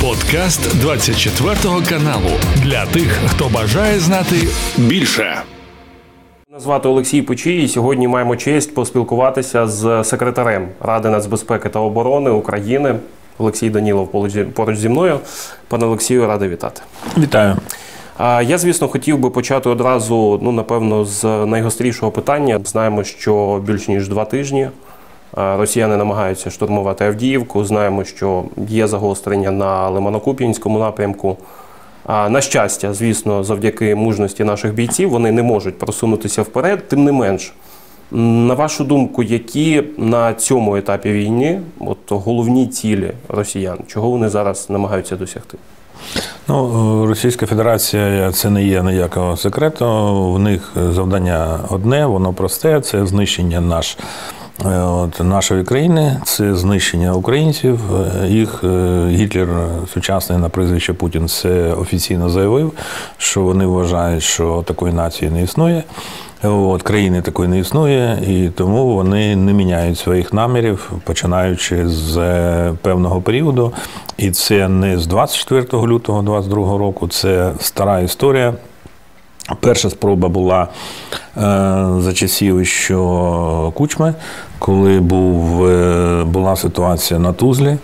Подкаст 24 каналу для тих, хто бажає знати більше. Мене звати Олексій Печій, і сьогодні маємо честь поспілкуватися з секретарем Ради нацбезпеки та оборони України Олексій Данілов поруч зі мною. Пане Олексію, радий вітати. Вітаю. Я, звісно, хотів би почати одразу, ну напевно, з найгострішого питання. Знаємо, що більш ніж два тижні росіяни намагаються штурмувати Авдіївку. Знаємо, що є загострення на Лиманокуп'янському напрямку. На щастя, звісно, завдяки мужності наших бійців вони не можуть просунутися вперед. Тим не менш, на вашу думку, які на цьому етапі війни от головні цілі росіян, чого вони зараз намагаються досягти? Ну, Російська Федерація це не є ніякого секрету. В них завдання одне, воно просте це знищення наш. Е, от, нашої країни це знищення українців. Е, їх е, Гітлер сучасний на прізвище Путін це офіційно заявив, що вони вважають, що такої нації не існує. От, країни такої не існує, і тому вони не міняють своїх намірів, починаючи з певного періоду. І це не з 24 лютого 2022 року, це стара історія. Перша спроба була е, за часів що Кучми, коли був, е, була ситуація на Тузлі.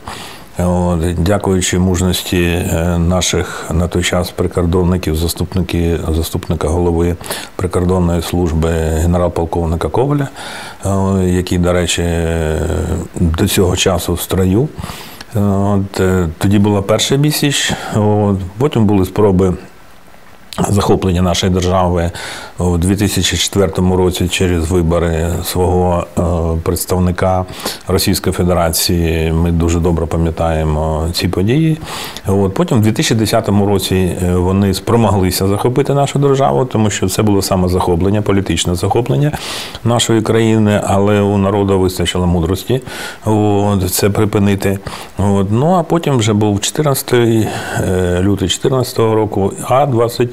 От, Дякуючи мужності е, наших на той час прикордонників, заступники, заступника голови прикордонної служби генерал-полковника Коваля, який, до речі, до цього часу в строю. От, Тоді була перша бісіч, от, потім були спроби захоплення нашої держави у 2004 році через вибори свого е, представника Російської Федерації. Ми дуже добре пам'ятаємо ці події. От Потім, в 2010 році, е, вони спромоглися захопити нашу державу, тому що це було саме захоплення, політичне захоплення нашої країни, але у народу вистачило мудрості от, це припинити. От. Ну а потім вже був 14 е, лютий 2014 року, а 20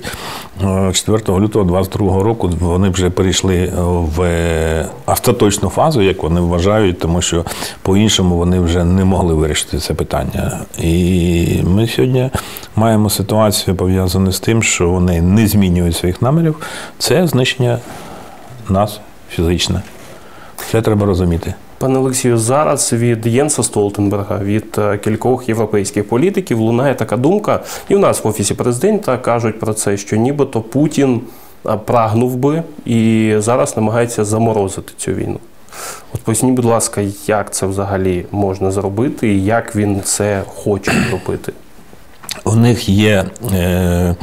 4 лютого 2022 року вони вже перейшли в остаточну фазу, як вони вважають, тому що по-іншому вони вже не могли вирішити це питання. І ми сьогодні маємо ситуацію пов'язану з тим, що вони не змінюють своїх намірів. Це знищення нас фізичне. Це треба розуміти. Пане Олексію, зараз від Єнса Столтенберга, від е, кількох європейських політиків лунає така думка, і в нас в офісі президента кажуть про це, що нібито Путін е, прагнув би і зараз намагається заморозити цю війну. От поясніть, будь ласка, як це взагалі можна зробити, і як він це хоче зробити? У них є. Е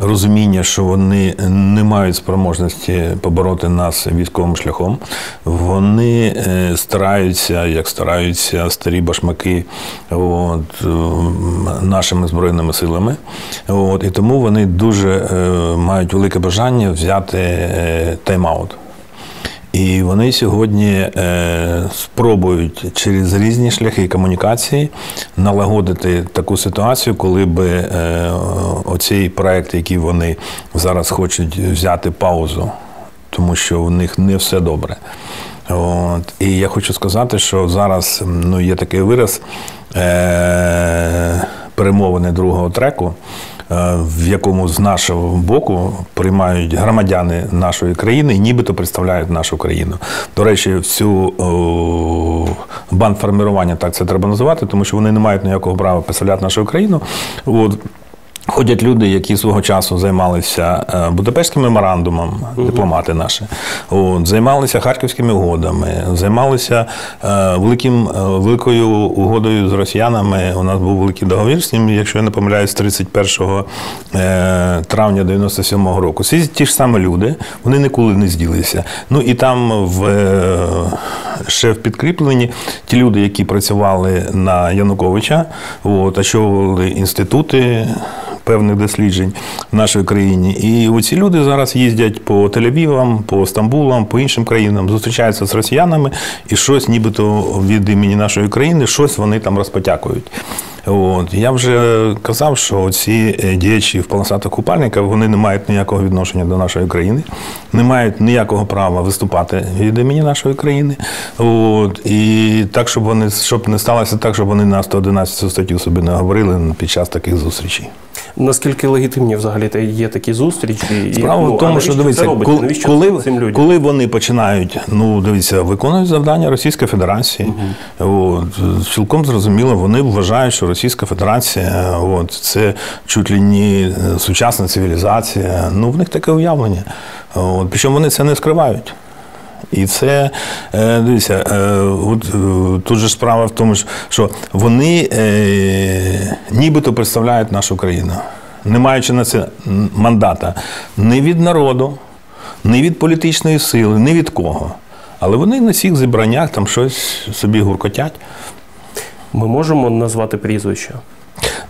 розуміння, що вони не мають спроможності побороти нас військовим шляхом. Вони е, стараються, як стараються старі башмаки от, е, нашими збройними силами. От, І тому вони дуже е, мають велике бажання взяти тайм-аут. І вони сьогодні е, спробують через різні шляхи комунікації налагодити таку ситуацію, коли би е, оцей проект, який вони зараз хочуть взяти паузу, тому що в них не все добре. От. І я хочу сказати, що зараз ну, є такий вираз е, перемовини другого треку. Е, в якому з нашого боку приймають громадяни нашої країни і нібито представляють нашу країну. До речі, всю бандформування, так це треба називати, тому що вони не мають ніякого права представляти нашу країну. От. Ходять люди, які свого часу займалися е, Будапештським меморандумом, дипломати наші, от, займалися харківськими угодами, займалися е, великим, е, великою угодою з росіянами. У нас був великий договір з ним, якщо я не помиляюсь, 31 травня 97-го року. Всі ті ж самі люди, вони ніколи не зділися. Ну і там в ще в підкріпленні ті люди, які працювали на Януковича, от, очолювали інститути певних досліджень в нашій країні. І оці люди зараз їздять по Тель-Авівам, по Стамбулам, по іншим країнам, зустрічаються з росіянами і щось, нібито від імені нашої країни, щось вони там розпотякують. От я вже казав, що ці е, діячі в полосатих купальниках вони не мають ніякого відношення до нашої країни, не мають ніякого права виступати від імені нашої країни. От і так, щоб вони щоб не сталося так, щоб вони на 111 статтю собі не говорили під час таких зустрічей. Наскільки легітимні взагалі є такі зустрічі? Справа і, ну, в тому, що дивіться, коли, коли, коли вони починають, ну дивіться, виконують завдання Російської Федерації, угу. от, цілком зрозуміло, вони вважають, що Російська Федерація от, це чуть ли не сучасна цивілізація. Ну, в них таке уявлення. От, Причому вони це не скривають. І це е, дивіться, е, от е, тут же справа в тому, що вони нібито представляють нашу країну, не маючи на це мандата ні від народу, ні від політичної сили, ні від кого. Але вони на всіх зібраннях там щось собі гуркотять. Ми можемо назвати прізвище.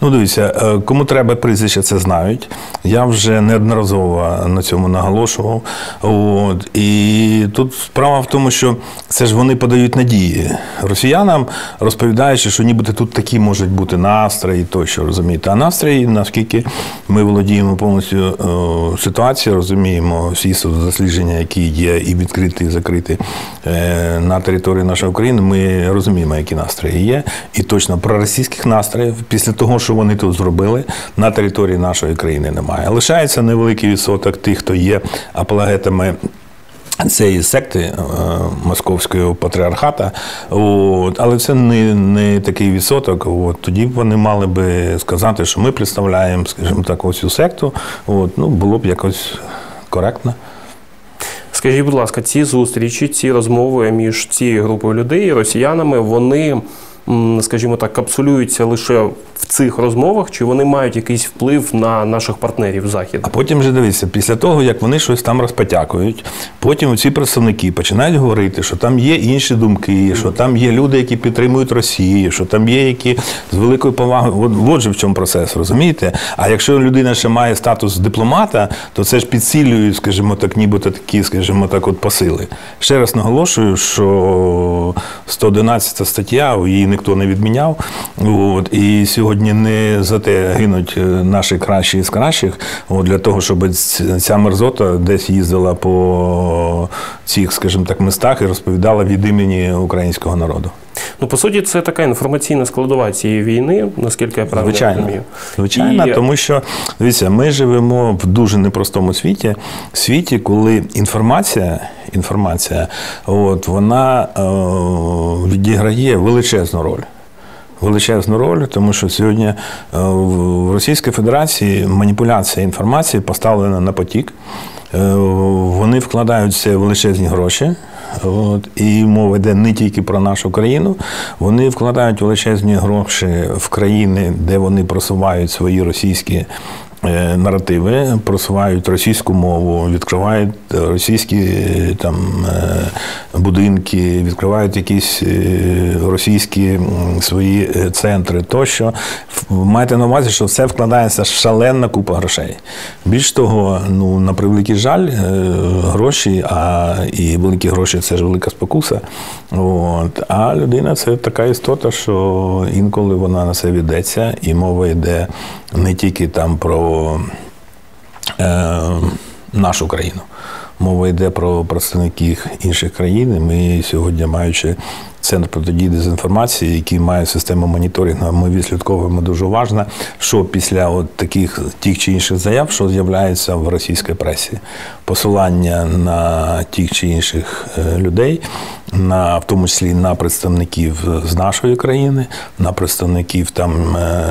Ну, дивіться, е, кому треба прізвище, це знають. Я вже неодноразово на цьому наголошував. От. І тут справа в тому, що це ж вони подають надії росіянам, розповідаючи, що нібито тут такі можуть бути настрої тощо, розумієте. А настрої, наскільки ми володіємо повністю ситуацією, розуміємо всі дослідження, які є, і відкриті, і закриті е, на території нашої України, ми розуміємо, які настрої є. І точно про російських настроїв після того, що вони тут зробили, на території нашої країни немає. Лишається невеликий відсоток тих, хто є апологетами. Цієї секти е, московського патріархата, от, але це не не такий відсоток. От, Тоді б вони мали би сказати, що ми представляємо, скажімо так, ось цю секту. От, ну, Було б якось коректно. Скажіть, будь ласка, ці зустрічі, ці розмови між цією групою людей і росіянами, вони скажімо так, капсулюються лише в цих розмовах, чи вони мають якийсь вплив на наших партнерів захід? А потім вже дивіться, після того, як вони щось там розпотякують, потім ці представники починають говорити, що там є інші думки, що там є люди, які підтримують Росію, що там є які з великою повагою. От, от же в чому процес, розумієте? А якщо людина ще має статус дипломата, то це ж підсилює, скажімо так, нібито такі, скажімо так, от посили. Ще раз наголошую, що 111 стаття у її ніхто не відміняв. От, І сьогодні не за те гинуть е, наші кращі з кращих, от, для того, щоб ця мерзота десь їздила по цих, скажімо так, містах і розповідала від імені українського народу. Ну, по суті, це така інформаційна складова цієї війни, наскільки я правильно Звичайно. розумію. Звичайно, І... тому що дивіться, ми живемо в дуже непростому світі, світі, коли інформація, інформація, от вона е, відіграє величезну роль. Величезну роль, тому що сьогодні е, в Російській Федерації маніпуляція інформації поставлена на потік. Е, вони вкладаються величезні гроші. От, І мова йде не тільки про нашу країну. Вони вкладають величезні гроші в країни, де вони просувають свої російські наративи, просувають російську мову, відкривають російські е, там е, будинки, відкривають якісь російські свої центри. Тощо майте на увазі, що все вкладається шалена купа грошей. Більш того, ну на превеликий жаль, гроші, а і великі гроші це ж велика спокуса. От. А людина це така істота, що інколи вона на це відеться, і мова йде не тільки там про е, нашу країну. Мова йде про представників інших країн. Ми сьогодні, маючи центр протидії дезінформації, який має систему моніторингу, ми відслідковуємо дуже уважно, що після от таких тих чи інших заяв, що з'являється в російській пресі, посилання на тих чи інших е, людей, на в тому числі на представників з нашої країни, на представників там е,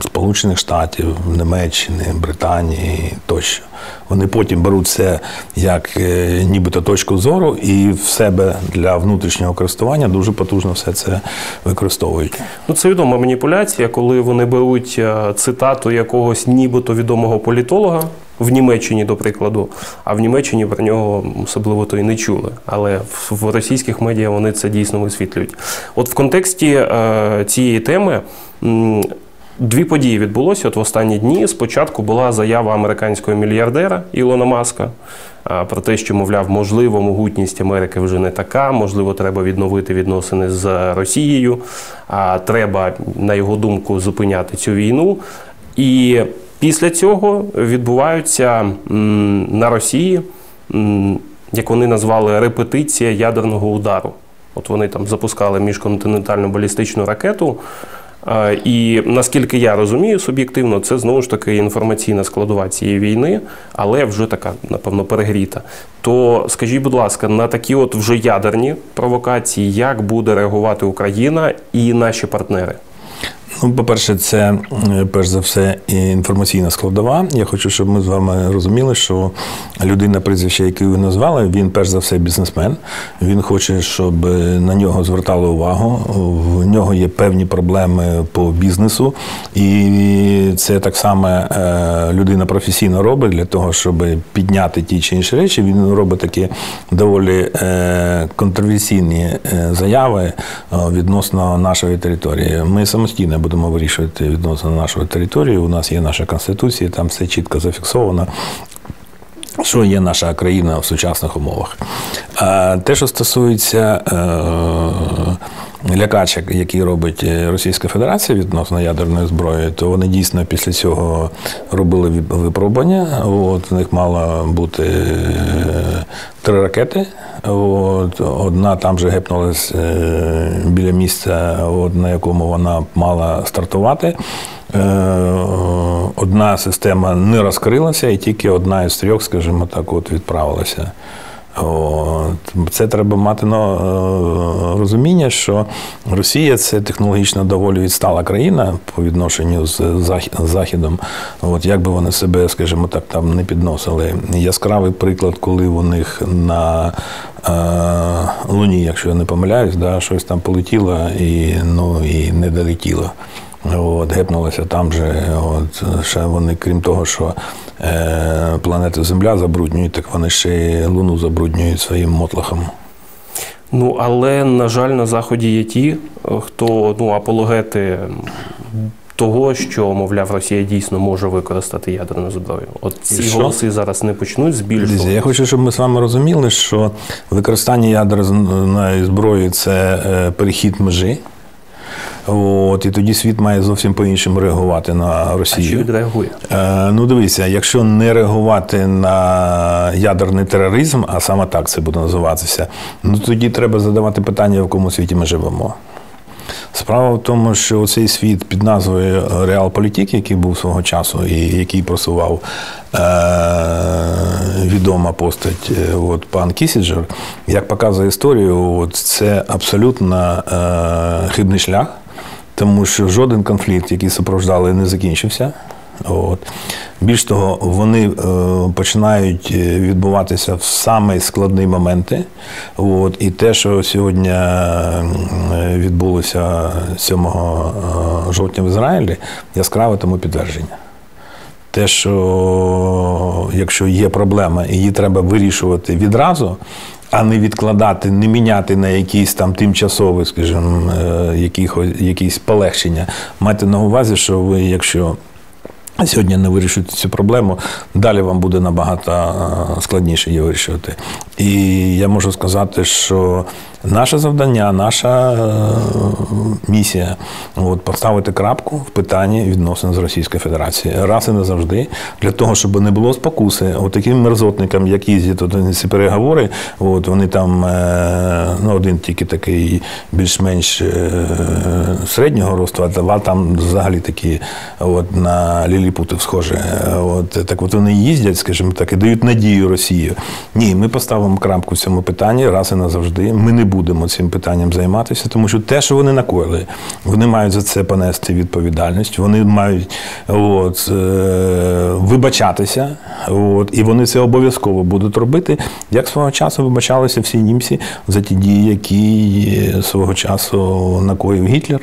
Сполучених Штатів, Німеччини, Британії тощо. Вони потім беруть це як е, нібито точку зору і в себе для внутрішнього користування дуже потужно все це використовують. Ну це відома маніпуляція, коли вони беруть е, цитату якогось нібито відомого політолога. В Німеччині, до прикладу, а в Німеччині про нього особливо то і не чули. Але в російських медіа вони це дійсно висвітлюють. От в контексті е, цієї теми Дві події відбулося от в останні дні. Спочатку була заява американського мільярдера Ілона Маска про те, що, мовляв, можливо, могутність Америки вже не така, можливо, треба відновити відносини з Росією, а треба, на його думку, зупиняти цю війну. І після цього відбуваються на Росії, як вони назвали, репетиція ядерного удару. От вони там запускали міжконтинентальну балістичну ракету. І наскільки я розумію суб'єктивно, це знову ж таки інформаційна складова цієї війни, але вже така, напевно, перегріта. То скажіть, будь ласка, на такі от вже ядерні провокації, як буде реагувати Україна і наші партнери? Ну, по-перше, це перш за все інформаційна складова. Я хочу, щоб ми з вами розуміли, що людина, прізвище, яке ви назвали, він перш за все бізнесмен. Він хоче, щоб на нього звертали увагу. В нього є певні проблеми по бізнесу, і це так само е, людина професійно робить для того, щоб підняти ті чи інші речі. Він робить такі доволі е, контроверсійні е, заяви відносно нашої території. Ми самостійно будемо вирішувати відносно нашої території. У нас є наша конституція, там все чітко зафіксовано. Що є наша країна в сучасних умовах? А Те, що стосується е, лякачок, які робить Російська Федерація відносно ядерної зброї, то вони дійсно після цього робили випробування. От, У них мало бути е, три ракети. От, Одна там же гепнулась е, біля місця, от, на якому вона мала стартувати. Е, одна система не розкрилася, і тільки одна із трьох, скажімо так, от відправилася. От. Це треба мати на е, розуміння, що Росія це технологічно доволі відстала країна по відношенню з Західом. От Як би вони себе, скажімо так, там не підносили. Яскравий приклад, коли у них на е, Луні, якщо я не помиляюсь, да, щось там полетіло і ну, і не долетіло. От, Гепнулося там же. От, Ще вони, крім того, що е, планету Земля забруднюють, так вони ще й Луну забруднюють своїм мотлахом. Ну, але, на жаль, на Заході є ті, хто ну, апологети того, що, мовляв, Росія дійсно може використати ядерну зброю. От ці голоси зараз не почнуть збільшувати. Я хочу, щоб ми з вами розуміли, що використання ядерної зброї це е, перехід межі. От, І тоді світ має зовсім по-іншому реагувати на Росію. А що відреагує? Е, ну, дивіться, якщо не реагувати на ядерний тероризм, а саме так це буде називатися, ну тоді треба задавати питання, в якому світі ми живемо. Справа в тому, що цей світ під назвою Реалполітік, який був свого часу і який просував е- відома постать е, от, пан Кісіджер, як показує історію, от, це абсолютно е- хибний шлях тому що жоден конфлікт, який супроводжали, не закінчився. От. Більш того, вони е, починають е, відбуватися в самі складні моменти. От. І те, що сьогодні е, відбулося 7 е, жовтня в Ізраїлі, яскраве тому підтвердження. Те, що якщо є проблема і її треба вирішувати відразу, а не відкладати, не міняти на якісь там тимчасові, скажімо, е, якісь полегшення. Майте на увазі, що ви, якщо Сьогодні не вирішуєте цю проблему, далі вам буде набагато е, складніше її вирішувати. І я можу сказати, що наше завдання, наша е, місія от, поставити крапку в питанні відносин з Російською Федерацією раз і не завжди, для того, щоб не було спокуси, от мерзотникам, як їздять от, ці переговори, от, вони там е, ну, один тільки такий більш-менш середнього росту, а два там взагалі такі от, на лілі Ліліпутів схоже. От так от вони їздять, скажімо так, і дають надію Росії. Ні, ми поставимо крапку в цьому питанні раз і назавжди. Ми не будемо цим питанням займатися, тому що те, що вони накоїли, вони мають за це понести відповідальність. Вони мають от, е, вибачатися, от, і вони це обов'язково будуть робити. Як свого часу вибачалися всі німці за ті дії, які свого часу накоїв Гітлер,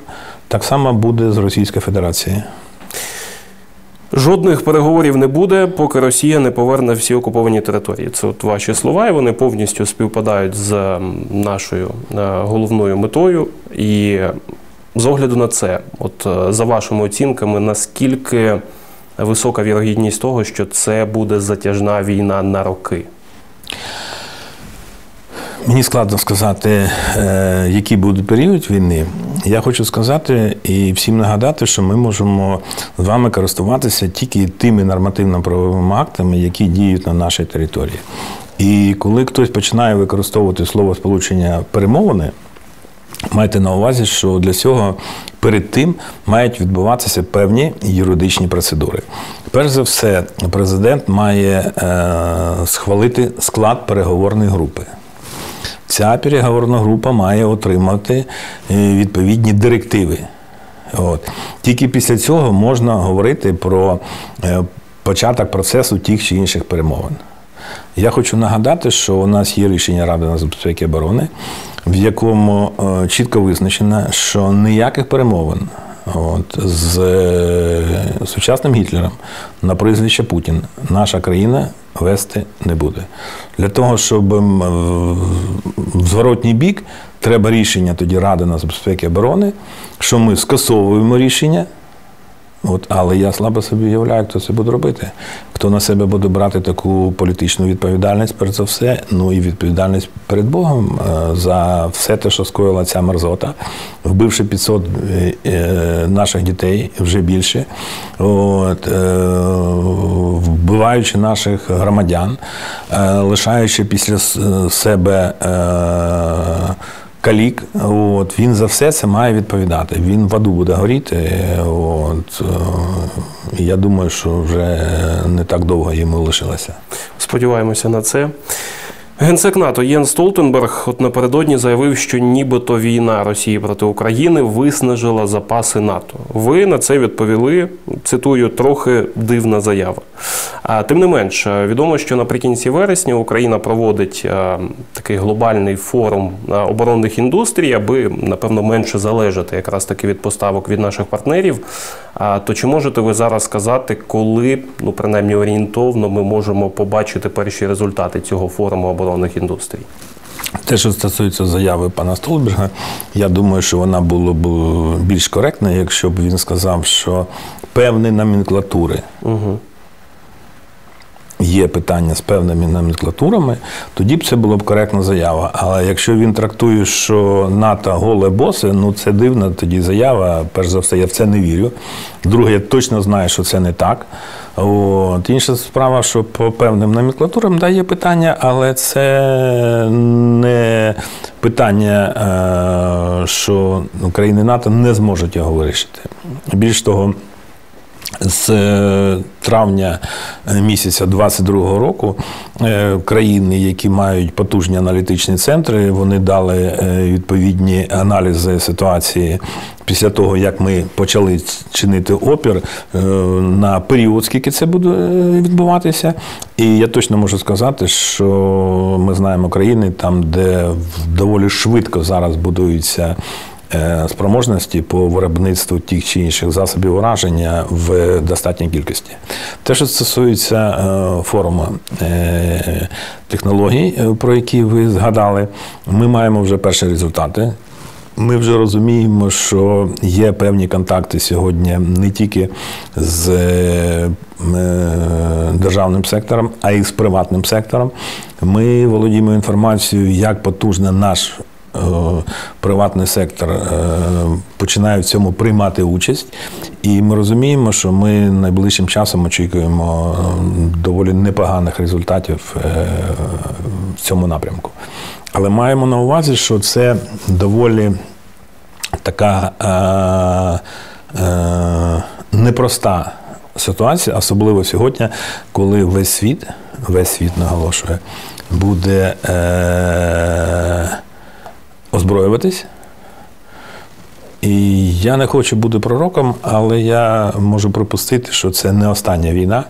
так само буде з Російською Федерацією. Жодних переговорів не буде, поки Росія не поверне всі окуповані території. Це от ваші слова, і вони повністю співпадають з нашою е, головною метою. І з огляду на це, от е, за вашими оцінками, наскільки висока вірогідність того, що це буде затяжна війна на роки? Мені складно сказати, е, який буде період війни. Я хочу сказати і всім нагадати, що ми можемо з вами користуватися тільки тими нормативно-правовими актами, які діють на нашій території. І коли хтось починає використовувати слово сполучення перемовини, майте на увазі, що для цього перед тим мають відбуватися певні юридичні процедури. Перш за все, президент має е, схвалити склад переговорної групи. Ця переговорна група має отримати е, відповідні директиви. От. Тільки після цього можна говорити про е, початок процесу тих чи інших перемовин. Я хочу нагадати, що у нас є рішення Ради нацбезпеки і оборони, в якому е, чітко визначено, що ніяких перемовин от, з е, сучасним Гітлером на прізвище Путін наша країна вести не буде. Для того, щоб в- в зворотній бік треба рішення тоді Ради нацбезпеки і оборони, що ми скасовуємо рішення. От, але я слабо собі уявляю, хто це буде робити. Хто на себе буде брати таку політичну відповідальність, перш за все, ну і відповідальність перед Богом е, за все те, що скоїла ця мерзота, вбивши 500 е, е, наших дітей вже більше, от, вбиваючи наших громадян, лишаючи після себе. Калік, от він за все це має відповідати. Він в аду буде горіти. От е, я думаю, що вже не так довго йому лишилося. Сподіваємося на це. Генсек НАТО Єн Столтенберг от напередодні заявив, що нібито війна Росії проти України виснажила запаси НАТО. Ви на це відповіли. Цитую, трохи дивна заява. А тим не менш, е, відомо, що наприкінці вересня Україна проводить е, такий глобальний форум е, оборонних індустрій, аби напевно менше залежати якраз таки від поставок від наших партнерів. То чи можете ви зараз сказати, коли, ну принаймні орієнтовно, ми можемо побачити перші результати цього форуму оборонних індустрій? Те, що стосується заяви пана Столберга, я думаю, що вона була б більш коректна, якщо б він сказав, що певні номенклатури. Угу. Є питання з певними номенклатурами, тоді б це була б коректна заява. Але якщо він трактує, що НАТО голе боси, ну це дивна тоді заява. Перш за все, я в це не вірю. Друге, я точно знаю, що це не так. От. Інша справа, що по певним номенклатурам да, є питання, але це не питання, е, що країни НАТО не зможуть його вирішити. Більш того, з е, травня місяця 22-го року е, країни, які мають потужні аналітичні центри, вони дали е, відповідні аналізи ситуації після того, як ми почали чинити опір на період, скільки це буде відбуватися. І я точно можу сказати, що ми знаємо країни там, де доволі швидко зараз будуються спроможності по виробництву тих чи інших засобів ураження в достатній кількості. Те, що стосується е, форуму е, технологій, е, про які ви згадали, ми маємо вже перші результати. Ми вже розуміємо, що є певні контакти сьогодні не тільки з е, е, державним сектором, а й з приватним сектором. Ми володіємо інформацією, як потужно наш е, приватний сектор е, починає в цьому приймати участь. І ми розуміємо, що ми найближчим часом очікуємо е, доволі непоганих результатів е, в цьому напрямку. Але маємо на увазі, що це доволі така е, е, непроста ситуація, особливо сьогодні, коли весь світ, весь світ наголошує, буде е, озброюватись. І я не хочу бути пророком, але я можу припустити, що це не остання війна,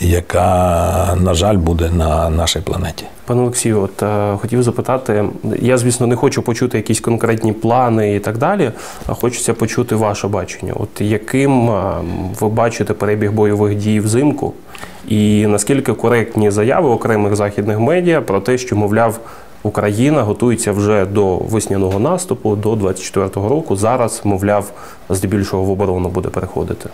яка, на жаль, буде на нашій планеті. Пане Олексію, от е, хотів запитати, я, звісно, не хочу почути якісь конкретні плани і так далі, а хочеться почути ваше бачення. От яким е, ви бачите перебіг бойових дій взимку, і наскільки коректні заяви окремих західних медіа про те, що, мовляв, Україна готується вже до весняного наступу, до 24-го року. Зараз, мовляв, здебільшого в оборону буде переходити.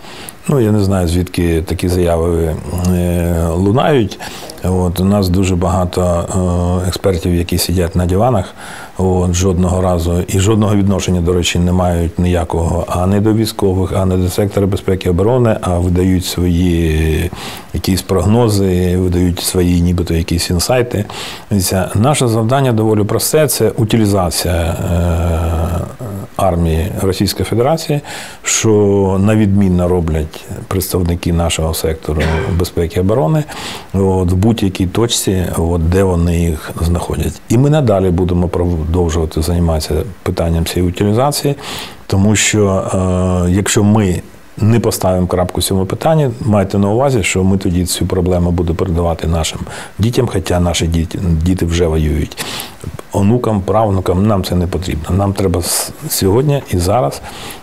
Ну, я не знаю, звідки такі заяви е, лунають. От, У нас дуже багато е, експертів, які сидять на диванах, от, жодного разу і жодного відношення, до речі, не мають ніякого ані до військових, ані до сектора безпеки і оборони, а видають свої якісь прогнози, видають свої нібито якісь інсайти. Наше завдання доволі просте це утилізація е, армії Російської Федерації, що навідмінно роблять представники нашого сектору безпеки і оборони от, в будь-якій точці, от, де вони їх знаходять. І ми надалі будемо продовжувати займатися питанням цієї утилізації, тому що е, якщо ми не поставимо крапку в цьому питанні, майте на увазі, що ми тоді цю проблему будемо передавати нашим дітям, хоча наші діти, діти вже воюють. Онукам, правнукам нам це не потрібно. Нам треба сьогодні і зараз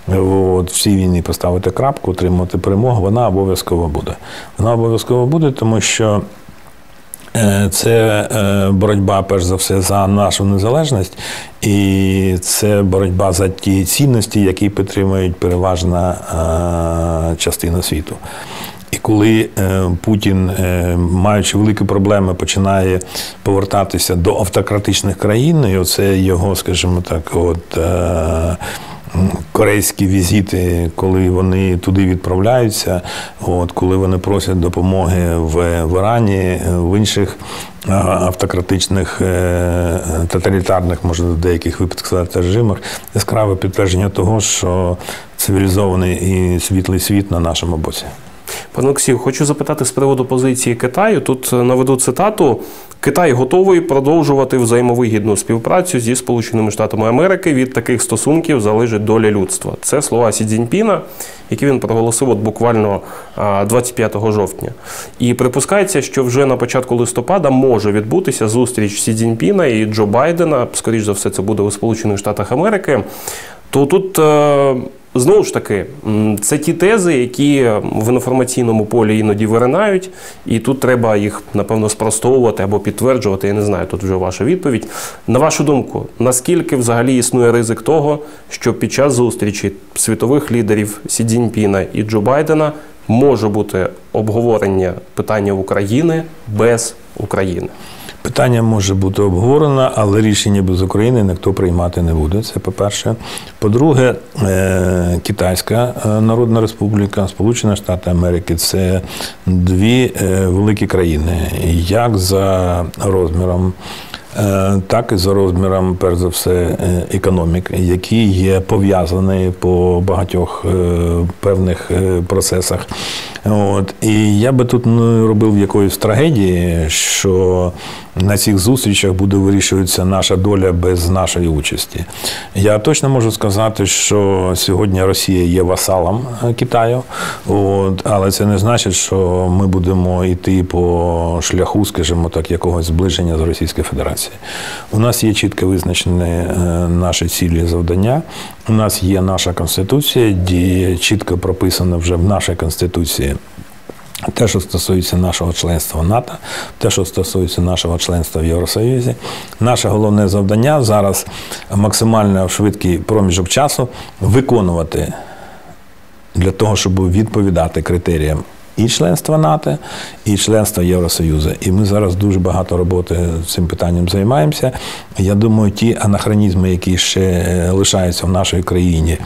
в цій війні поставити крапку, отримати перемогу. Вона обов'язково буде. Вона обов'язково буде, тому що. Е, це е, боротьба, перш за все, за нашу незалежність, і це боротьба за ті цінності, які підтримують переважна е, частина світу. І коли Путін, маючи великі проблеми, починає повертатися до автократичних країн, і оце його, скажімо так, от корейські візити, коли вони туди відправляються, от коли вони просять допомоги в, в Ірані, в інших автократичних е, тоталітарних, може в деяких випадках сказати, режимах, яскраве підтвердження того, що цивілізований і світлий світ на нашому боці. Пане Олексію, хочу запитати з приводу позиції Китаю. Тут наведу цитату: Китай готовий продовжувати взаємовигідну співпрацю зі Сполученими Штатами Америки. Від таких стосунків залежить доля людства. Це слова Сі Цзіньпіна, які він проголосив от буквально 25 жовтня. І припускається, що вже на початку листопада може відбутися зустріч Сі Цзіньпіна і Джо Байдена. Скоріш за все, це буде у Сполучених Штатах Америки. То тут. Знову ж таки, це ті тези, які в інформаційному полі іноді виринають, і тут треба їх, напевно, спростовувати або підтверджувати. Я не знаю, тут вже ваша відповідь. На вашу думку, наскільки взагалі існує ризик того, що під час зустрічі світових лідерів Сі Цзіньпіна і Джо Байдена може бути обговорення питання України без України? Питання може бути обговорено, але рішення без України ніхто приймати не буде. Це по-перше. По-друге, е, Китайська е, Народна Республіка, Сполучені Штати Америки це дві е, великі країни, як за розміром. Так і за розміром, перш за все, економік, які є пов'язані по багатьох певних процесах. От. І я би тут не робив якоїсь трагедії, що на цих зустрічах буде вирішуватися наша доля без нашої участі. Я точно можу сказати, що сьогодні Росія є васалом е, Китаю, от, але це не значить, що ми будемо йти по шляху, скажімо так, якогось зближення з Російською Федерацією. У нас є чітко визначені е, наші цілі завдання. У нас є наша конституція, де чітко прописано вже в нашій конституції. Те, що стосується нашого членства в НАТО, те, що стосується нашого членства в Євросоюзі, наше головне завдання зараз максимально в швидкий проміжок часу виконувати для того, щоб відповідати критеріям і членства НАТО, і членства Євросоюзу. І ми зараз дуже багато роботи цим питанням займаємося. Я думаю, ті анахронізми, які ще лишаються в нашій країні,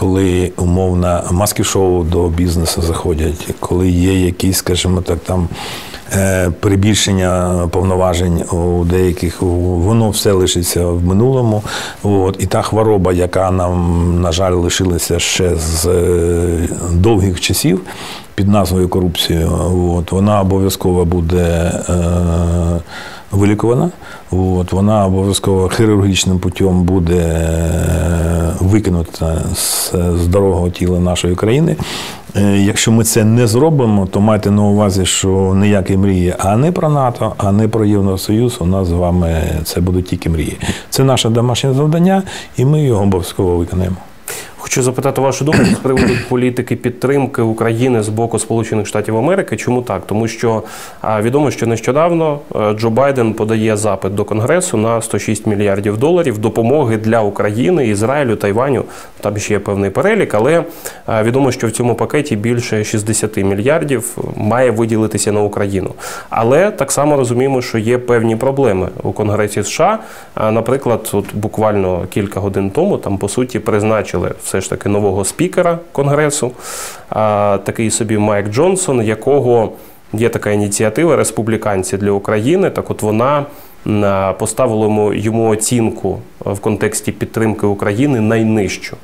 коли умовно маски шоу до бізнесу заходять, коли є якісь, скажімо так, там. Е, перебільшення повноважень у деяких воно все лишиться в минулому. От і та хвороба, яка нам на жаль лишилася ще з е, довгих часів під назвою корупція, от вона обов'язково буде. Е, вилікувана. От, Вона обов'язково хірургічним путем буде е, викинута з здорового тіла нашої країни. Е, якщо ми це не зробимо, то майте на увазі, що ніякі мрії, а не про НАТО, а не про Євросоюз, у нас з вами це будуть тільки мрії. Це наше домашнє завдання, і ми його обов'язково виконаємо. Хочу запитати вашу думку з приводу політики підтримки України з боку Сполучених Штатів Америки. Чому так? Тому що відомо, що нещодавно е, Джо Байден подає запит до Конгресу на 106 мільярдів доларів допомоги для України, Ізраїлю, Тайваню. Там ще є певний перелік, але відомо, що в цьому пакеті більше 60 мільярдів має виділитися на Україну. Але так само розуміємо, що є певні проблеми у Конгресі США. Наприклад, от буквально кілька годин тому там по суті призначили все ж таки нового спікера Конгресу, такий собі Майк Джонсон, якого є така ініціатива Республіканці для України. Так, от вона поставила йому оцінку в контексті підтримки України найнижчу.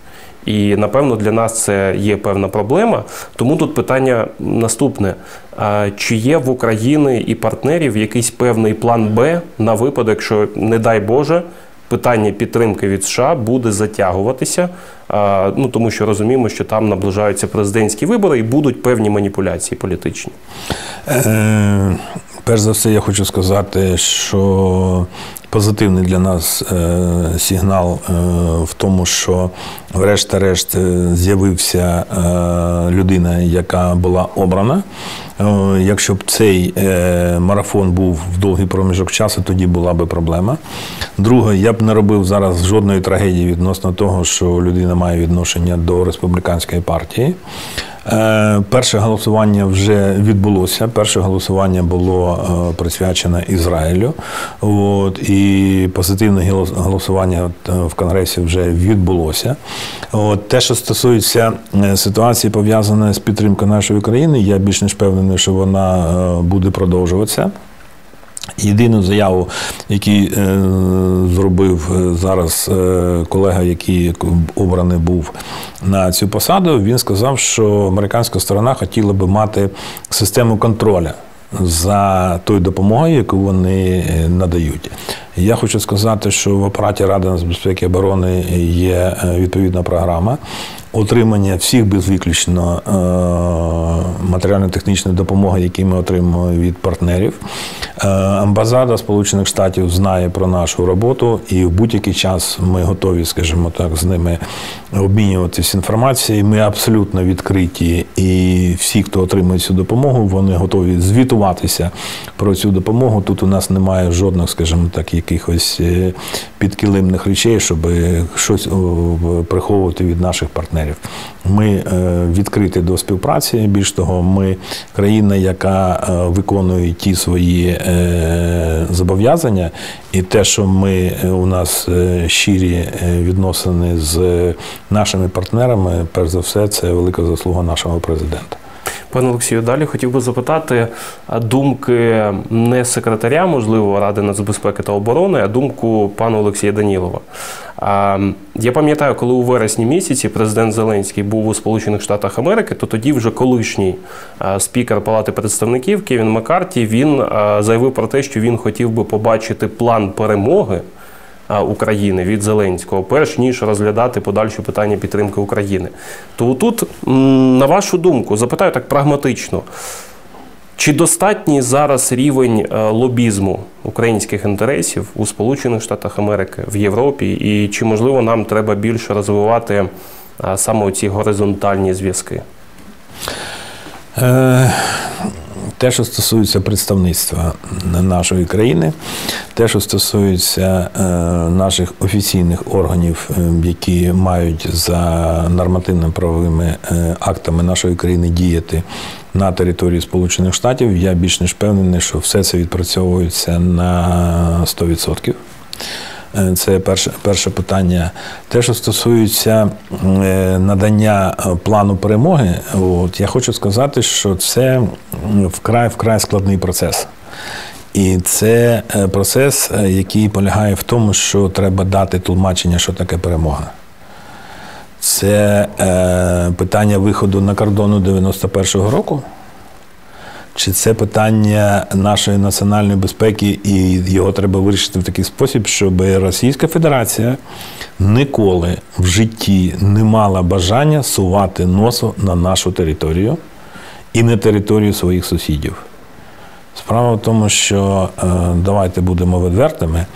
І напевно для нас це є певна проблема. Тому тут питання наступне: чи є в Україні і партнерів якийсь певний план Б на випадок, якщо, не дай Боже, питання підтримки від США буде затягуватися, ну тому що розуміємо, що там наближаються президентські вибори і будуть певні маніпуляції політичні. Е, перш за все, я хочу сказати, що позитивний для нас е, сигнал е, в тому, що врешті-решт е, з'явився людина, яка була обрана. Якщо б цей марафон був в довгий проміжок часу, тоді була би проблема. Друге, я б не робив зараз жодної трагедії відносно того, що людина має відношення до республіканської партії. Е, перше голосування вже відбулося. Перше голосування було е, присвячене Ізраїлю. От, І позитивне голосування е, в Конгресі вже відбулося. От, Те, що стосується ситуації, пов'язаної з підтримкою нашої країни, я більш ніж впевнений, що вона буде продовжуватися. Єдину заяву, яку е, зробив е, зараз е, колега, який обраний був на цю посаду, він сказав, що американська сторона хотіла би мати систему контролю за тою допомогою, яку вони надають. Я хочу сказати, що в апараті Ради нацбезпеки і оборони є відповідна програма отримання всіх безвиключно е, матеріально-технічної допомоги, які ми отримуємо від партнерів. Е, амбасада Сполучених Штатів знає про нашу роботу, і в будь-який час ми готові, скажімо так, з ними обмінюватися інформацією. Ми абсолютно відкриті, і всі, хто отримує цю допомогу, вони готові звітуватися про цю допомогу. Тут у нас немає жодних, скажімо так, якихось е, підкилимних речей, щоб щось приховувати від наших партнерів. Ми е, відкриті до співпраці. Більш того, ми країна, яка е, виконує ті свої зобов'язання, і те, що ми у нас щирі відносини з нашими партнерами, перш за все, це велика заслуга нашого президента. Пане Олексію, далі хотів би запитати думки не секретаря, можливо, Ради нацбезпеки та оборони, а думку пана Олексія Данілова. Я пам'ятаю, коли у вересні місяці президент Зеленський був у Сполучених Штатах Америки, то тоді вже колишній спікер Палати представників Кевін Маккарті, він заявив про те, що він хотів би побачити план перемоги. України від Зеленського, перш ніж розглядати подальші питання підтримки України. То тут, на вашу думку, запитаю так прагматично. Чи достатній зараз рівень е, лобізму українських інтересів у Сполучених Штатах Америки, в Європі, і чи можливо нам треба більше розвивати е, саме ці горизонтальні зв'язки? Е, те, що стосується представництва нашої країни, те, що стосується е, наших офіційних органів, е, які мають за нормативно-правовими е, актами нашої країни діяти на території Сполучених Штатів, я більш ніж впевнений, що все це відпрацьовується на 100%. Е, це перше перше питання. Те, що стосується е, надання е, плану перемоги, от я хочу сказати, що це вкрай вкрай складний процес. І це процес, який полягає в тому, що треба дати тлумачення, що таке перемога. Це е, питання виходу на кордону 91-го року. Чи це питання нашої національної безпеки, і його треба вирішити в такий спосіб, щоб Російська Федерація ніколи в житті не мала бажання сувати носу на нашу територію і на територію своїх сусідів? Справа в тому, що е, давайте будемо відвертими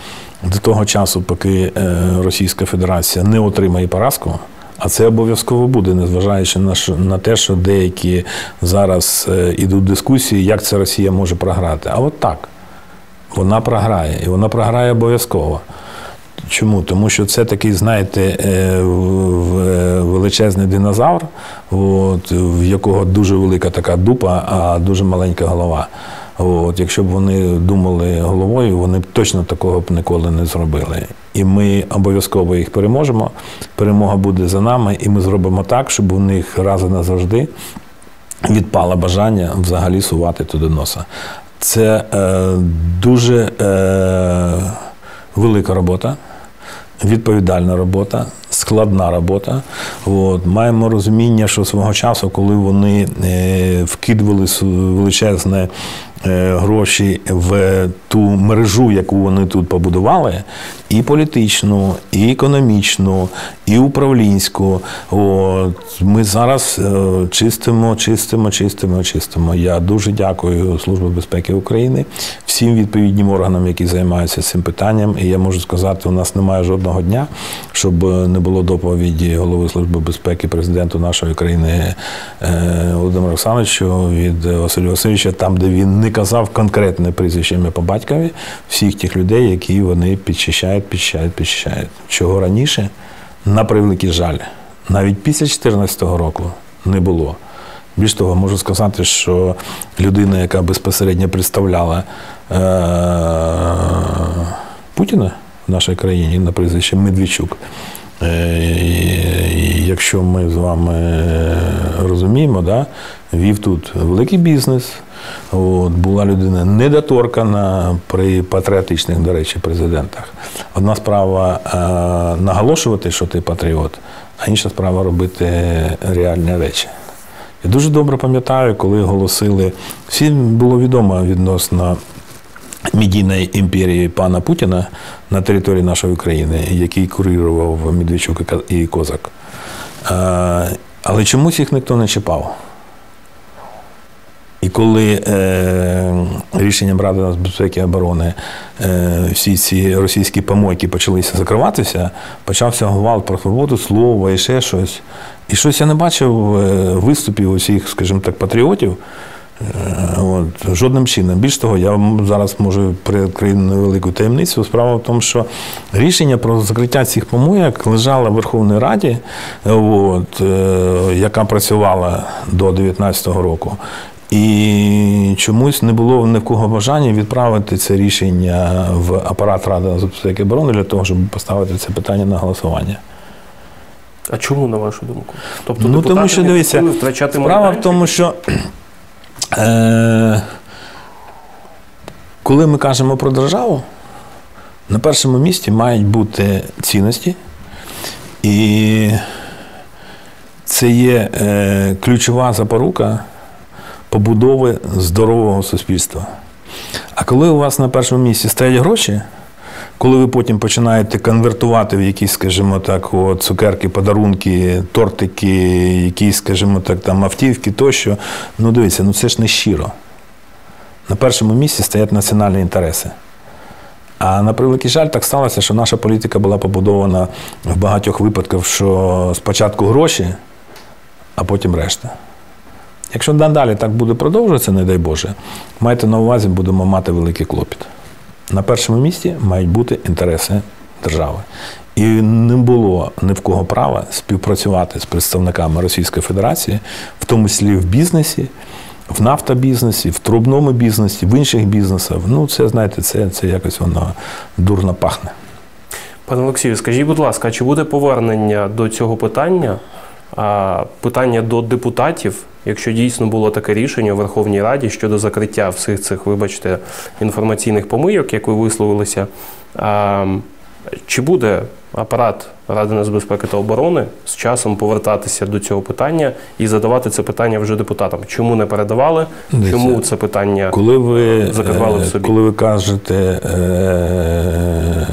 до того часу, поки е, Російська Федерація не отримає поразку А це обов'язково буде, незважаючи на на те, що деякі зараз е, ідуть дискусії, як це Росія може програти. А от так. Вона програє, і вона програє обов'язково. Чому? Тому що це такий, знаєте, е, в- величезний динозавр, от, в якого дуже велика така дупа, а дуже маленька голова. От, якщо б вони думали головою, вони б точно такого б ніколи не зробили. І ми обов'язково їх переможемо. Перемога буде за нами, і ми зробимо так, щоб у них раз і назавжди відпало бажання взагалі сувати туди носа. Це е, дуже е, велика робота, відповідальна робота, складна робота. От, маємо розуміння, що свого часу, коли вони е, вкидували величезне гроші в ту мережу, яку вони тут побудували, і політичну, і економічну, і управлінську. От, ми зараз е, чистимо, чистимо, чистимо, чистимо. Я дуже дякую Службі безпеки України, всім відповідним органам, які займаються цим питанням. І я можу сказати, у нас немає жодного дня, щоб не було доповіді голови Служби безпеки президенту нашої країни е, Володимира Олександровичу від Василя Васильовича, там, де він не казав конкретне прізвище ім'я по батькові всіх тих людей, які вони підчищають, підчищають, підчищають. Чого раніше, на превеликий жаль, навіть після 2014 року не було. Більш того, можу сказати, що людина, яка безпосередньо представляла е- Путіна в нашій країні на прізвище Медведчук, е, якщо ми з вами е, розуміємо, да, вів тут великий бізнес. От, була людина недоторкана при патріотичних, до речі, президентах. Одна справа е, наголошувати, що ти патріот, а інша справа робити реальні речі. Я дуже добре пам'ятаю, коли оголосили, всім було відомо відносно медійної імперії пана Путіна на території нашої країни, який курував Медведчук і Козак. Е, Але чомусь їх ніхто не чіпав. І коли е, рішенням Ради нацбезпеки і оборони е, всі ці російські помойки почалися закриватися, почався гвалт про свободу слова і ще щось. І щось я не бачив е, виступів усіх, скажімо так, патріотів. Е, От, жодним чином. Більш того, я зараз можу приоткрити невелику таємницю. Справа в тому, що рішення про закриття цих помоєк лежало в Верховній Раді, от, е, яка працювала до 2019 року. І чомусь не було ні в кого бажання відправити це рішення в апарат Ради нацбезпеки і оборони для того, щоб поставити це питання на голосування. А чому, на вашу думку? Тобто, Ну, тому що дивіться, втрачати справа в тому, що е, коли ми кажемо про державу, на першому місці мають бути цінності, і це є е, ключова запорука побудови здорового суспільства. А коли у вас на першому місці стоять гроші, коли ви потім починаєте конвертувати в якісь, скажімо так, от, цукерки, подарунки, тортики, якісь, скажімо так, там автівки тощо, ну дивіться, ну це ж не щиро. На першому місці стоять національні інтереси. А на превеликий жаль, так сталося, що наша політика була побудована в багатьох випадках, що спочатку гроші, а потім решта. Якщо надалі так буде продовжуватися, не дай Боже, майте на увазі, будемо мати великий клопіт. На першому місці мають бути інтереси держави. І не було ні в кого права співпрацювати з представниками Російської Федерації, в тому числі в бізнесі, в нафтобізнесі, в трубному бізнесі, в інших бізнесах. Ну, це, знаєте, це, це якось воно дурно пахне. Пане Олексію, скажіть, будь ласка, чи буде повернення до цього питання? А, питання до депутатів, якщо дійсно було таке рішення у Верховній Раді щодо закриття всіх цих, вибачте, інформаційних помийок, як ви висловилися, а, чи буде апарат Ради нацбезпеки та оборони з часом повертатися до цього питання і задавати це питання вже депутатам? Чому не передавали? Чому це питання? Коли ви, Закривали в е, собі. коли ви кажете е,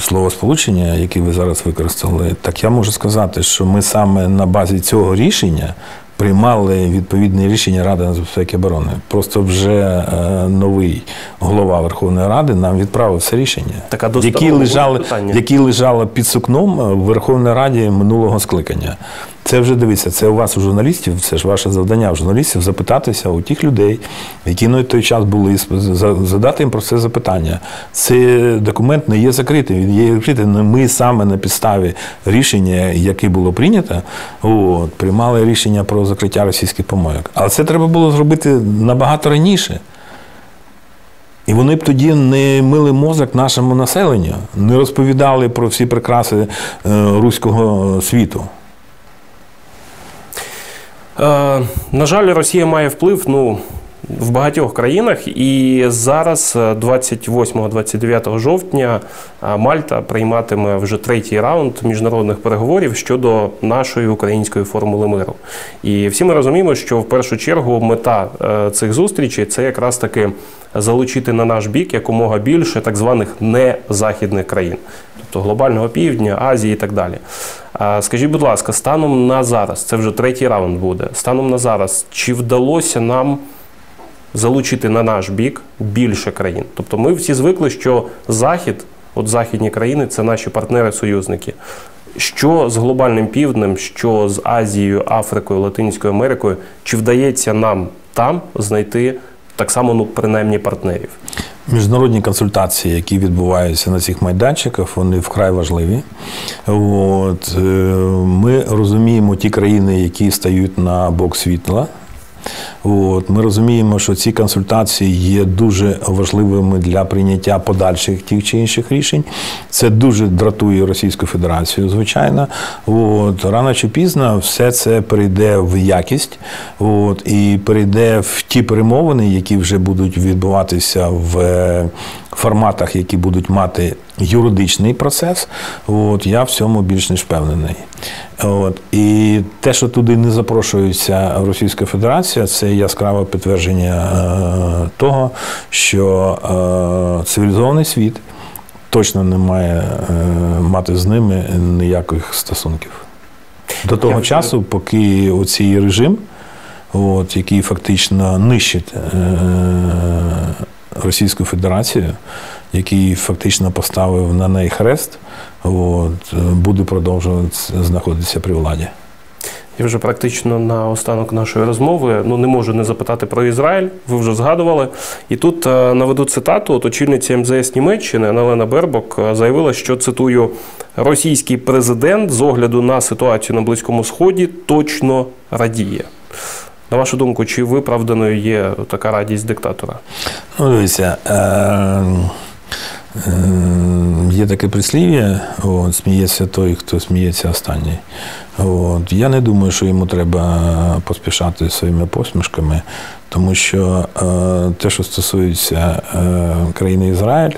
словосполучення, яке ви зараз використали, так я можу сказати, що ми саме на базі цього рішення приймали відповідні рішення Ради нацбезпеки оборони. Просто вже е, новий голова Верховної Ради нам відправив це рішення, Так, які лежали, які лежали під сукном е, в Верховній Раді минулого скликання. Це вже дивіться, це у вас у журналістів, це ж ваше завдання у журналістів запитатися у тих людей, які на той час були, задати їм про це запитання. Цей документ не є закритий, він є відкритий. Ми саме на підставі рішення, яке було прийнято, от, приймали рішення про закриття російських помойок. Але це треба було зробити набагато раніше. І вони б тоді не мили мозок нашому населенню, не розповідали про всі прикраси е, руського світу. Е, на жаль, Росія має вплив ну, в багатьох країнах, і зараз, е, 28-29 жовтня, е, Мальта прийматиме вже третій раунд міжнародних переговорів щодо нашої української формули миру. І всі ми розуміємо, що в першу чергу мета е, цих зустрічей це якраз таки залучити на наш бік якомога більше так званих незахідних країн, тобто глобального півдня, Азії і так далі. Скажіть, будь ласка, станом на зараз, це вже третій раунд буде. Станом на зараз, чи вдалося нам залучити на наш бік більше країн? Тобто ми всі звикли, що Захід, от західні країни, це наші партнери-союзники. Що з глобальним півднем, що з Азією, Африкою, Латинською Америкою, чи вдається нам там знайти так само, ну принаймні партнерів? Міжнародні консультації, які відбуваються на цих майданчиках, вони вкрай важливі. От, е, ми розуміємо ті країни, які стають на бок світла. От, ми розуміємо, що ці консультації є дуже важливими для прийняття подальших тих чи інших рішень. Це дуже дратує Російську Федерацію, звичайно. От, рано чи пізно все це перейде в якість от, і перейде в ті перемовини, які вже будуть відбуватися в е, форматах, які будуть мати юридичний процес. От, я в цьому більш ніж впевнений. От, і те, що туди не запрошується Російська Федерація, це яскраве підтвердження е, того, що е, цивілізований світ точно не має е, мати з ними ніяких стосунків. До того Я- часу, поки оцей режим, от, який фактично нищить е, Російську Федерацію, який фактично поставив на неї хрест, от, буде продовжувати знаходитися при владі. І вже практично на останок нашої розмови ну не можу не запитати про Ізраїль. Ви вже згадували. І тут е, наведу цитату. От очільниця МЗС Німеччини Аналена Бербок е, заявила, що цитую: російський президент з огляду на ситуацію на Близькому Сході точно радіє. На вашу думку, чи виправданою є така радість диктатора? Ну, дивіться, е, е, є таке прислів'я, сміється той, хто сміється останній. От, я не думаю, що йому треба поспішати своїми посмішками, тому що е, те, що стосується е, країни Ізраїль,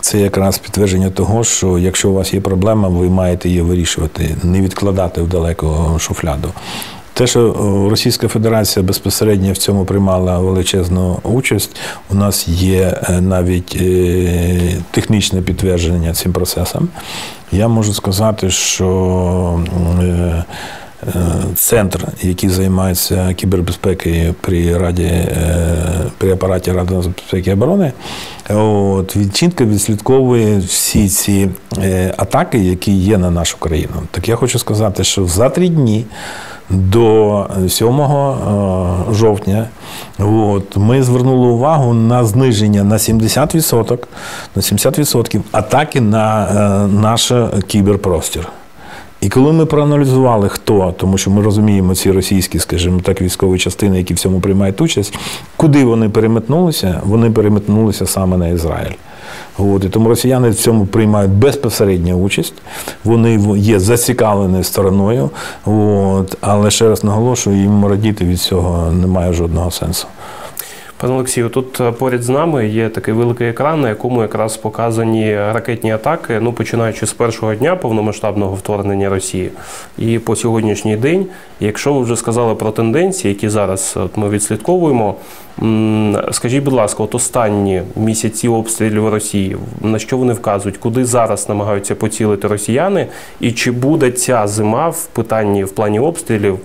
це якраз підтвердження того, що якщо у вас є проблема, ви маєте її вирішувати, не відкладати в далеку шуфляду. Те, що Російська Федерація безпосередньо в цьому приймала величезну участь, у нас є е, навіть е, технічне підтвердження цим процесам. Я можу сказати, що е, е, центр, який займається кібербезпекою при раді е, при апараті Ради нацбезпеки і оборони, от, він чітко відслідковує всі ці е, атаки, які є на нашу країну. Так я хочу сказати, що за три дні. До 7 е, жовтня от, ми звернули увагу на зниження на 70%, на 70% атаки на е, наш кіберпростір. І коли ми проаналізували, хто, тому що ми розуміємо ці російські, скажімо так, військові частини, які в цьому приймають участь, куди вони переметнулися, вони переметнулися саме на Ізраїль. От, і тому росіяни в цьому приймають безпосередню участь, вони є зацікавленою стороною, от, але ще раз наголошую, їм радіти від цього немає жодного сенсу. Пане Олексію, тут е, поряд з нами є такий великий екран, на якому якраз показані ракетні атаки, ну починаючи з першого дня повномасштабного вторгнення Росії і по сьогоднішній день. Якщо ви вже сказали про тенденції, які зараз от ми відслідковуємо, скажіть, будь ласка, от останні місяці обстрілів Росії, на що вони вказують, куди зараз намагаються поцілити росіяни, і чи буде ця зима в питанні в плані обстрілів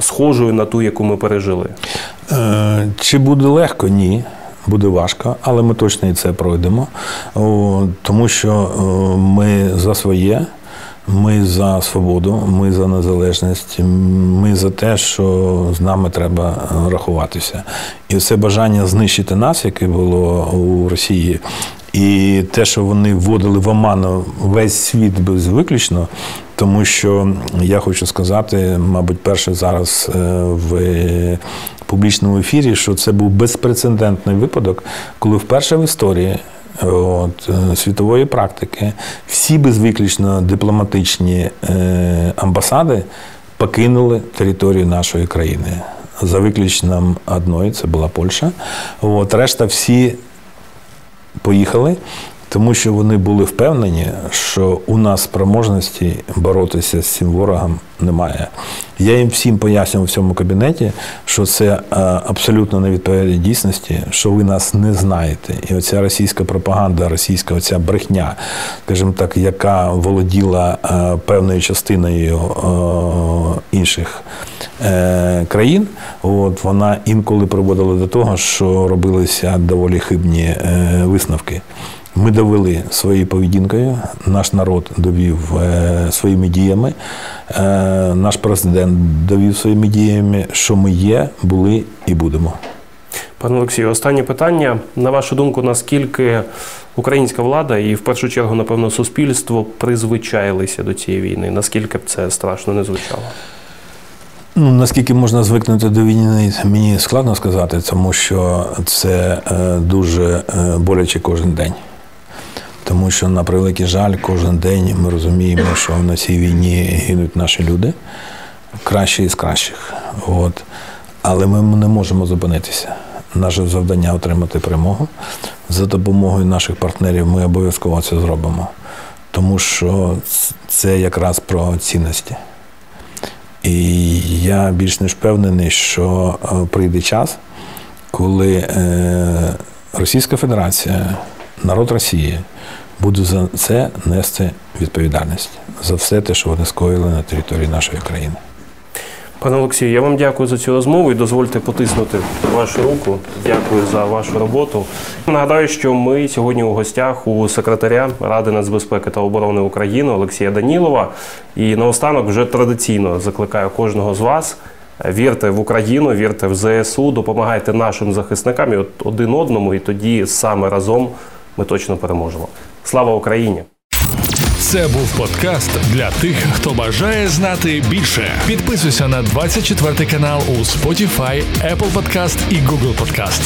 схожою на ту, яку ми пережили? Е, чи буде легко? Ні. Буде важко, але ми точно і це пройдемо, тому що ми за своє, ми за свободу, ми за незалежність, ми за те, що з нами треба рахуватися. І це бажання знищити нас, яке було у Росії, і те, що вони вводили в оману весь світ без виключно, тому що я хочу сказати, мабуть, перше зараз е, в публічному ефірі, що це був безпрецедентний випадок, коли вперше в історії. От, е, Світової практики всі безвиключно дипломатичні е, амбасади покинули територію нашої країни. За виключенням одної, це була Польща. От, Решта всі поїхали тому що вони були впевнені, що у нас спроможності боротися з цим ворогом немає. Я їм всім пояснював в цьому кабінеті, що це е, абсолютно не відповідає дійсності, що ви нас не знаєте. І оця російська пропаганда, російська оця брехня, скажімо так, яка володіла е, певною частиною е, інших країн, от вона інколи приводила до того, що робилися доволі хибні висновки. Ми довели своєю поведінкою, наш народ довів е, своїми діями, е, наш президент довів своїми діями, що ми є, були і будемо. Пане Олексію, останнє питання. На вашу думку, наскільки українська влада і в першу чергу, напевно, суспільство призвичаїлися до цієї війни? Наскільки б це страшно не звучало? Ну, Наскільки можна звикнути до війни, мені складно сказати, тому що це е, дуже боляче кожен день. Тому що, на превеликий жаль, кожен день ми розуміємо, що на цій війні гинуть наші люди кращі із кращих. От. Але ми не можемо зупинитися. Наше завдання отримати перемогу. За допомогою наших партнерів ми обов'язково це зробимо. Тому що це якраз про цінності. І я більш ніж впевнений, що е, прийде час, коли е, Російська Федерація, народ Росії буду за це нести відповідальність за все те, що вони скоїли на території нашої країни. Пане Олексію, я вам дякую за цю розмову і дозвольте потиснути вашу руку. Дякую за вашу роботу. Нагадаю, що ми сьогодні у гостях у секретаря Ради нацбезпеки та оборони України Олексія Данілова. І наостанок вже традиційно закликаю кожного з вас. Вірте в Україну, вірте в ЗСУ, допомагайте нашим захисникам і один одному, і тоді саме разом ми точно переможемо. Слава Україні! Це був подкаст для тих, хто бажає знати більше. Підписуйся на 24 канал у Spotify, Apple Podcast і Google Podcast.